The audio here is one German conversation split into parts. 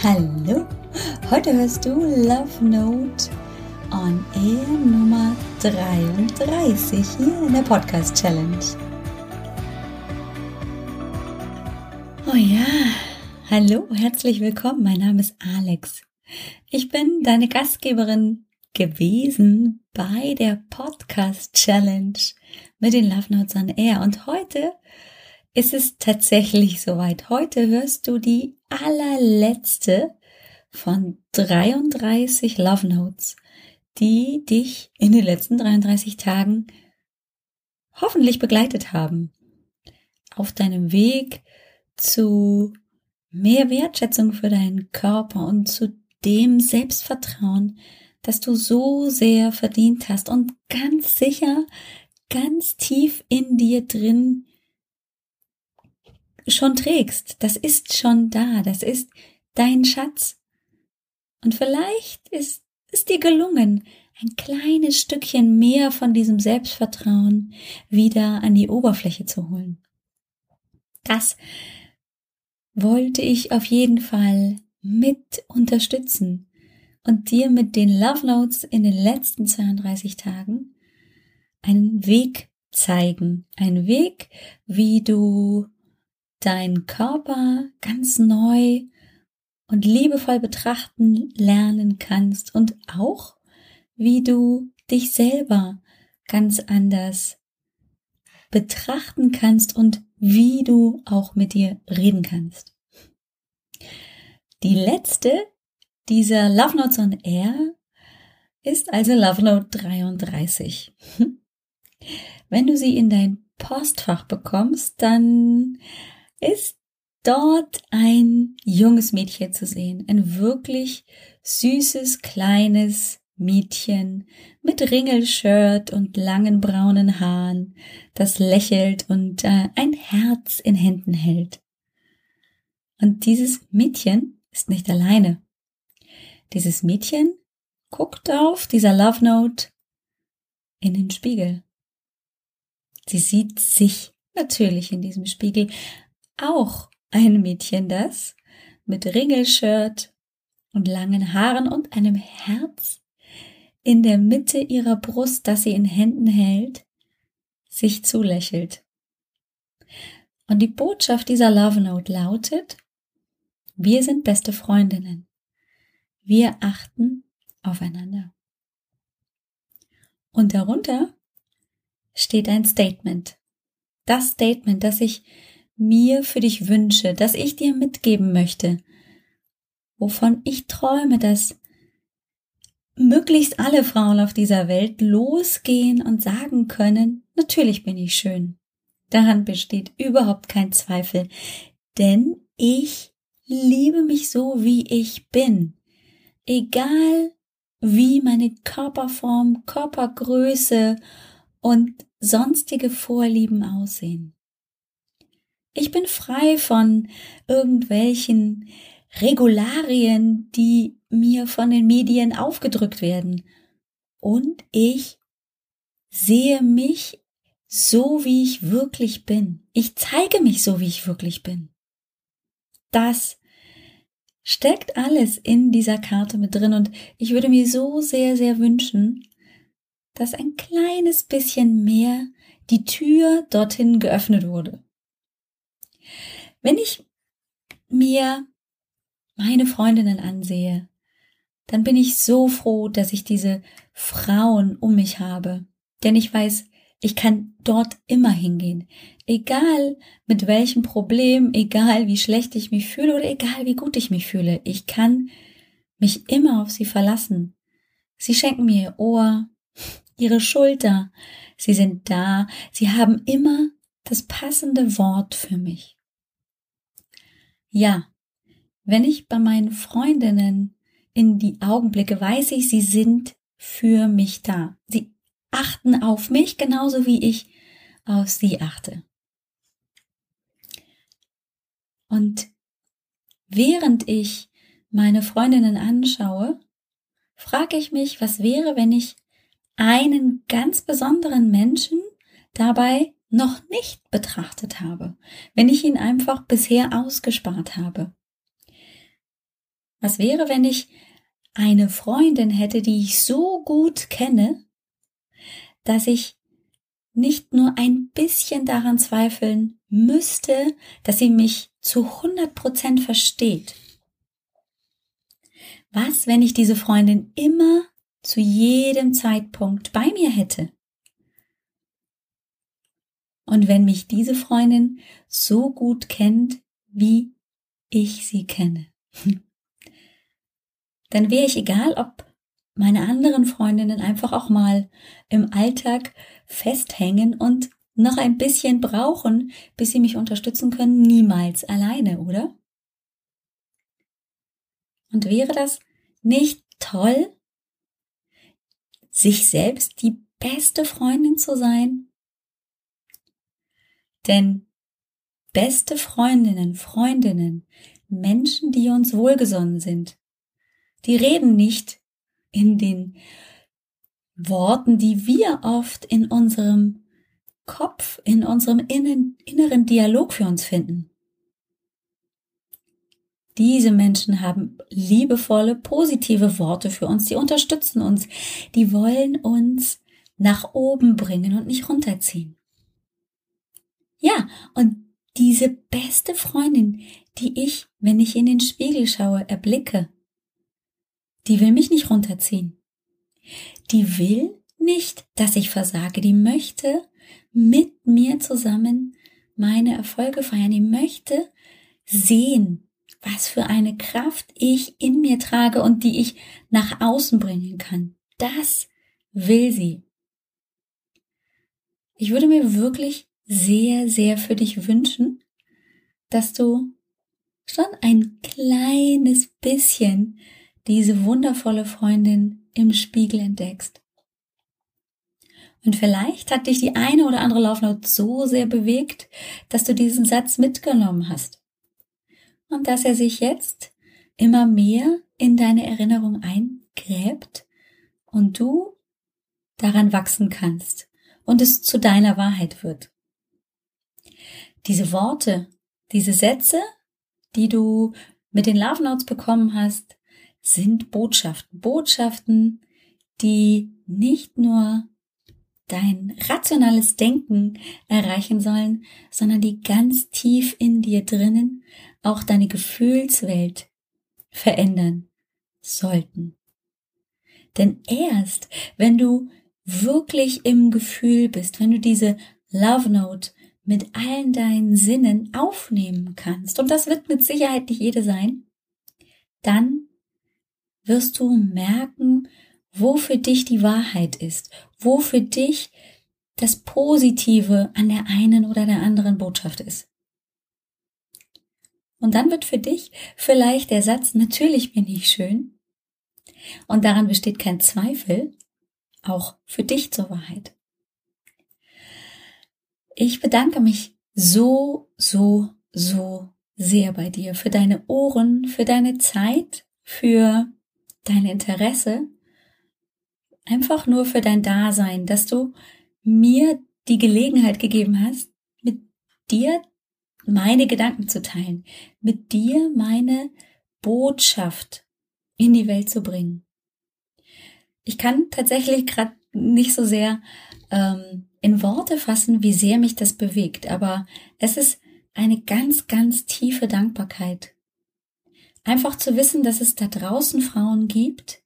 Hallo, heute hörst du Love Note on Air Nummer 33 hier in der Podcast Challenge. Oh ja, hallo, herzlich willkommen. Mein Name ist Alex. Ich bin deine Gastgeberin gewesen bei der Podcast Challenge mit den Love Notes on Air und heute ist es tatsächlich soweit. Heute hörst du die allerletzte von 33 Love Notes, die dich in den letzten 33 Tagen hoffentlich begleitet haben. Auf deinem Weg zu mehr Wertschätzung für deinen Körper und zu dem Selbstvertrauen, das du so sehr verdient hast und ganz sicher, ganz tief in dir drin schon trägst. Das ist schon da. Das ist dein Schatz. Und vielleicht ist es dir gelungen, ein kleines Stückchen mehr von diesem Selbstvertrauen wieder an die Oberfläche zu holen. Das wollte ich auf jeden Fall mit unterstützen und dir mit den Love Notes in den letzten 32 Tagen einen Weg zeigen. Ein Weg, wie du deinen Körper ganz neu und liebevoll betrachten lernen kannst und auch, wie du dich selber ganz anders betrachten kannst und wie du auch mit dir reden kannst. Die letzte dieser Love Notes on Air ist also Love Note 33. Wenn du sie in dein Postfach bekommst, dann ist dort ein junges Mädchen zu sehen, ein wirklich süßes, kleines Mädchen mit Ringelshirt und langen braunen Haaren, das lächelt und äh, ein Herz in Händen hält. Und dieses Mädchen ist nicht alleine. Dieses Mädchen guckt auf dieser Love Note in den Spiegel. Sie sieht sich natürlich in diesem Spiegel, auch ein Mädchen, das mit Ringelshirt und langen Haaren und einem Herz in der Mitte ihrer Brust, das sie in Händen hält, sich zulächelt. Und die Botschaft dieser Love Note lautet, wir sind beste Freundinnen. Wir achten aufeinander. Und darunter steht ein Statement. Das Statement, das ich mir für dich wünsche, das ich dir mitgeben möchte, wovon ich träume, dass möglichst alle Frauen auf dieser Welt losgehen und sagen können, natürlich bin ich schön. Daran besteht überhaupt kein Zweifel, denn ich liebe mich so, wie ich bin. Egal wie meine Körperform, Körpergröße und sonstige Vorlieben aussehen. Ich bin frei von irgendwelchen Regularien, die mir von den Medien aufgedrückt werden. Und ich sehe mich so, wie ich wirklich bin. Ich zeige mich so, wie ich wirklich bin. Das steckt alles in dieser Karte mit drin und ich würde mir so sehr, sehr wünschen, dass ein kleines bisschen mehr die Tür dorthin geöffnet wurde. Wenn ich mir meine Freundinnen ansehe, dann bin ich so froh, dass ich diese Frauen um mich habe. Denn ich weiß, ich kann dort immer hingehen. Egal mit welchem Problem, egal wie schlecht ich mich fühle oder egal wie gut ich mich fühle. Ich kann mich immer auf sie verlassen. Sie schenken mir ihr Ohr, ihre Schulter. Sie sind da. Sie haben immer das passende Wort für mich. Ja, wenn ich bei meinen Freundinnen in die Augen blicke, weiß ich, sie sind für mich da. Sie achten auf mich genauso wie ich auf sie achte. Und während ich meine Freundinnen anschaue, frage ich mich, was wäre, wenn ich einen ganz besonderen Menschen dabei noch nicht betrachtet habe, wenn ich ihn einfach bisher ausgespart habe. Was wäre, wenn ich eine Freundin hätte, die ich so gut kenne, dass ich nicht nur ein bisschen daran zweifeln müsste, dass sie mich zu 100 Prozent versteht. Was, wenn ich diese Freundin immer zu jedem Zeitpunkt bei mir hätte? Und wenn mich diese Freundin so gut kennt, wie ich sie kenne, dann wäre ich egal, ob meine anderen Freundinnen einfach auch mal im Alltag festhängen und noch ein bisschen brauchen, bis sie mich unterstützen können, niemals alleine, oder? Und wäre das nicht toll, sich selbst die beste Freundin zu sein? Denn beste Freundinnen, Freundinnen, Menschen, die uns wohlgesonnen sind, die reden nicht in den Worten, die wir oft in unserem Kopf, in unserem inneren Dialog für uns finden. Diese Menschen haben liebevolle, positive Worte für uns, die unterstützen uns, die wollen uns nach oben bringen und nicht runterziehen. Ja, und diese beste Freundin, die ich, wenn ich in den Spiegel schaue, erblicke, die will mich nicht runterziehen. Die will nicht, dass ich versage. Die möchte mit mir zusammen meine Erfolge feiern. Die möchte sehen, was für eine Kraft ich in mir trage und die ich nach außen bringen kann. Das will sie. Ich würde mir wirklich sehr, sehr für dich wünschen, dass du schon ein kleines bisschen diese wundervolle Freundin im Spiegel entdeckst. Und vielleicht hat dich die eine oder andere Laufnote so sehr bewegt, dass du diesen Satz mitgenommen hast. Und dass er sich jetzt immer mehr in deine Erinnerung eingräbt und du daran wachsen kannst und es zu deiner Wahrheit wird. Diese Worte, diese Sätze, die du mit den Love Notes bekommen hast, sind Botschaften. Botschaften, die nicht nur dein rationales Denken erreichen sollen, sondern die ganz tief in dir drinnen auch deine Gefühlswelt verändern sollten. Denn erst, wenn du wirklich im Gefühl bist, wenn du diese Love Note mit allen deinen Sinnen aufnehmen kannst, und das wird mit Sicherheit nicht jede sein, dann wirst du merken, wo für dich die Wahrheit ist, wo für dich das Positive an der einen oder der anderen Botschaft ist. Und dann wird für dich vielleicht der Satz, natürlich bin ich schön, und daran besteht kein Zweifel, auch für dich zur Wahrheit. Ich bedanke mich so, so, so sehr bei dir für deine Ohren, für deine Zeit, für dein Interesse, einfach nur für dein Dasein, dass du mir die Gelegenheit gegeben hast, mit dir meine Gedanken zu teilen, mit dir meine Botschaft in die Welt zu bringen. Ich kann tatsächlich gerade nicht so sehr ähm, in Worte fassen, wie sehr mich das bewegt, aber es ist eine ganz, ganz tiefe Dankbarkeit, Einfach zu wissen, dass es da draußen Frauen gibt,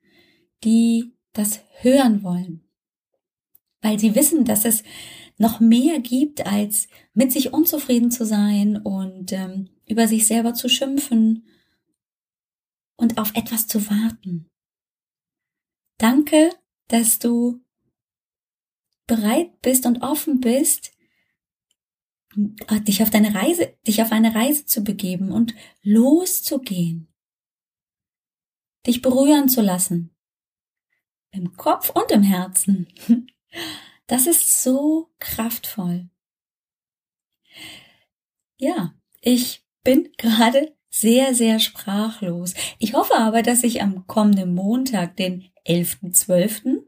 die das hören wollen. Weil sie wissen, dass es noch mehr gibt, als mit sich unzufrieden zu sein und ähm, über sich selber zu schimpfen und auf etwas zu warten. Danke, dass du bereit bist und offen bist, dich auf deine Reise, dich auf eine Reise zu begeben und loszugehen dich berühren zu lassen. Im Kopf und im Herzen. Das ist so kraftvoll. Ja, ich bin gerade sehr, sehr sprachlos. Ich hoffe aber, dass ich am kommenden Montag, den 11.12.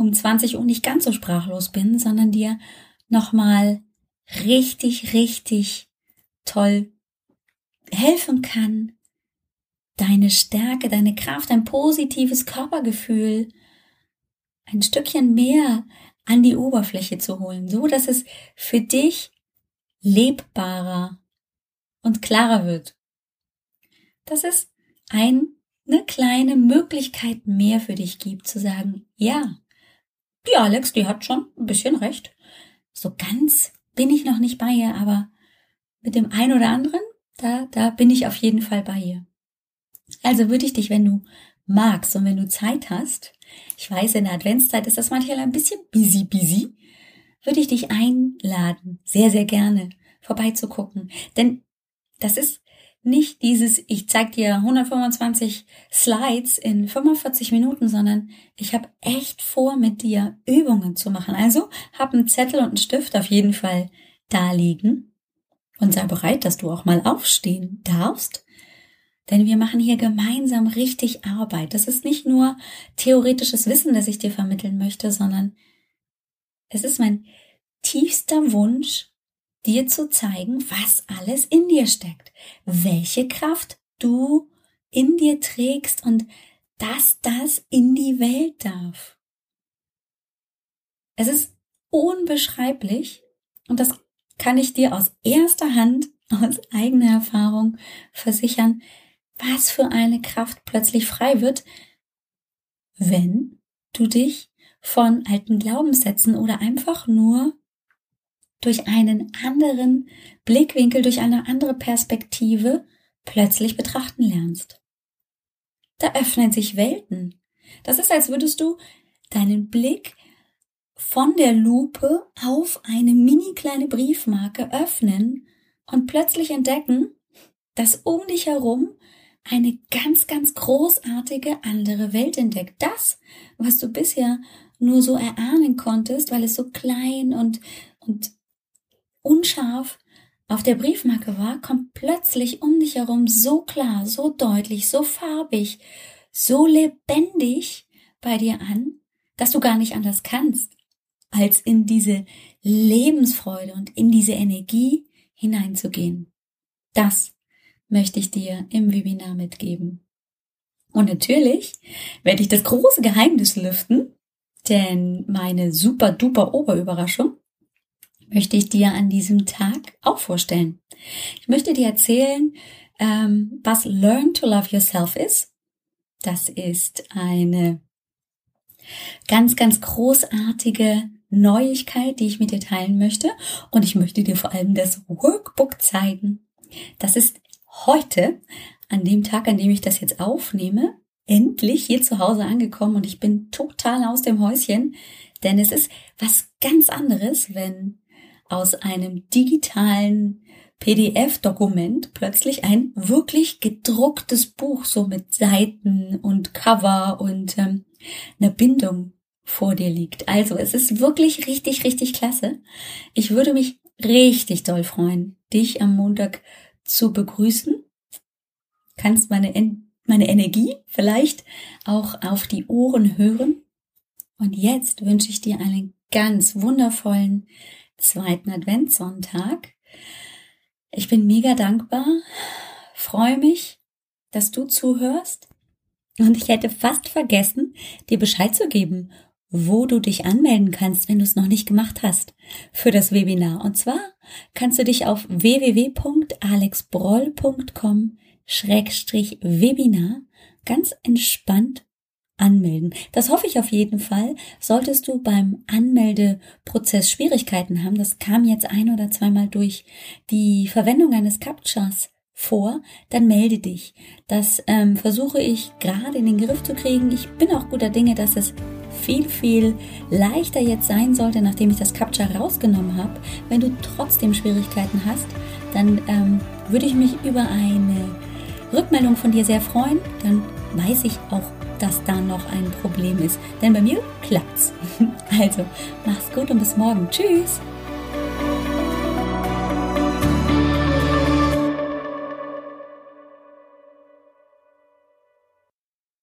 um 20 Uhr nicht ganz so sprachlos bin, sondern dir nochmal richtig, richtig toll helfen kann, deine Stärke, deine Kraft, ein positives Körpergefühl ein Stückchen mehr an die Oberfläche zu holen, so dass es für dich lebbarer und klarer wird. Dass es eine kleine Möglichkeit mehr für dich gibt, zu sagen, ja, die Alex, die hat schon ein bisschen recht. So ganz bin ich noch nicht bei ihr, aber mit dem einen oder anderen, da, da bin ich auf jeden Fall bei ihr. Also würde ich dich, wenn du magst und wenn du Zeit hast, ich weiß, in der Adventszeit ist das manchmal ein bisschen busy, busy, würde ich dich einladen, sehr, sehr gerne vorbeizugucken. Denn das ist nicht dieses, ich zeig dir 125 Slides in 45 Minuten, sondern ich habe echt vor, mit dir Übungen zu machen. Also hab einen Zettel und einen Stift auf jeden Fall da liegen und sei bereit, dass du auch mal aufstehen darfst denn wir machen hier gemeinsam richtig Arbeit. Das ist nicht nur theoretisches Wissen, das ich dir vermitteln möchte, sondern es ist mein tiefster Wunsch, dir zu zeigen, was alles in dir steckt, welche Kraft du in dir trägst und dass das in die Welt darf. Es ist unbeschreiblich und das kann ich dir aus erster Hand, aus eigener Erfahrung versichern, was für eine Kraft plötzlich frei wird, wenn du dich von alten Glaubenssätzen oder einfach nur durch einen anderen Blickwinkel, durch eine andere Perspektive plötzlich betrachten lernst. Da öffnen sich Welten. Das ist, als würdest du deinen Blick von der Lupe auf eine mini kleine Briefmarke öffnen und plötzlich entdecken, dass um dich herum eine ganz, ganz großartige andere Welt entdeckt. Das, was du bisher nur so erahnen konntest, weil es so klein und, und unscharf auf der Briefmarke war, kommt plötzlich um dich herum so klar, so deutlich, so farbig, so lebendig bei dir an, dass du gar nicht anders kannst, als in diese Lebensfreude und in diese Energie hineinzugehen. Das möchte ich dir im Webinar mitgeben. Und natürlich werde ich das große Geheimnis lüften, denn meine super duper Oberüberraschung möchte ich dir an diesem Tag auch vorstellen. Ich möchte dir erzählen, ähm, was Learn to Love Yourself ist. Das ist eine ganz, ganz großartige Neuigkeit, die ich mit dir teilen möchte. Und ich möchte dir vor allem das Workbook zeigen. Das ist heute, an dem Tag, an dem ich das jetzt aufnehme, endlich hier zu Hause angekommen und ich bin total aus dem Häuschen, denn es ist was ganz anderes, wenn aus einem digitalen PDF-Dokument plötzlich ein wirklich gedrucktes Buch so mit Seiten und Cover und ähm, einer Bindung vor dir liegt. Also es ist wirklich richtig, richtig klasse. Ich würde mich richtig doll freuen, dich am Montag zu begrüßen. Kannst meine, meine Energie vielleicht auch auf die Ohren hören. Und jetzt wünsche ich dir einen ganz wundervollen zweiten Adventssonntag. Ich bin mega dankbar, freue mich, dass du zuhörst. Und ich hätte fast vergessen, dir Bescheid zu geben, wo du dich anmelden kannst, wenn du es noch nicht gemacht hast für das Webinar. Und zwar kannst du dich auf www.alexbroll.com Webinar ganz entspannt anmelden. Das hoffe ich auf jeden Fall. Solltest du beim Anmeldeprozess Schwierigkeiten haben, das kam jetzt ein oder zweimal durch die Verwendung eines Captchas vor, dann melde dich. Das ähm, versuche ich gerade in den Griff zu kriegen. Ich bin auch guter Dinge, dass es viel, viel leichter jetzt sein sollte, nachdem ich das Captcha rausgenommen habe. Wenn du trotzdem Schwierigkeiten hast, dann ähm, würde ich mich über eine Rückmeldung von dir sehr freuen. Dann weiß ich auch, dass da noch ein Problem ist. Denn bei mir klappt's. Also, mach's gut und bis morgen. Tschüss!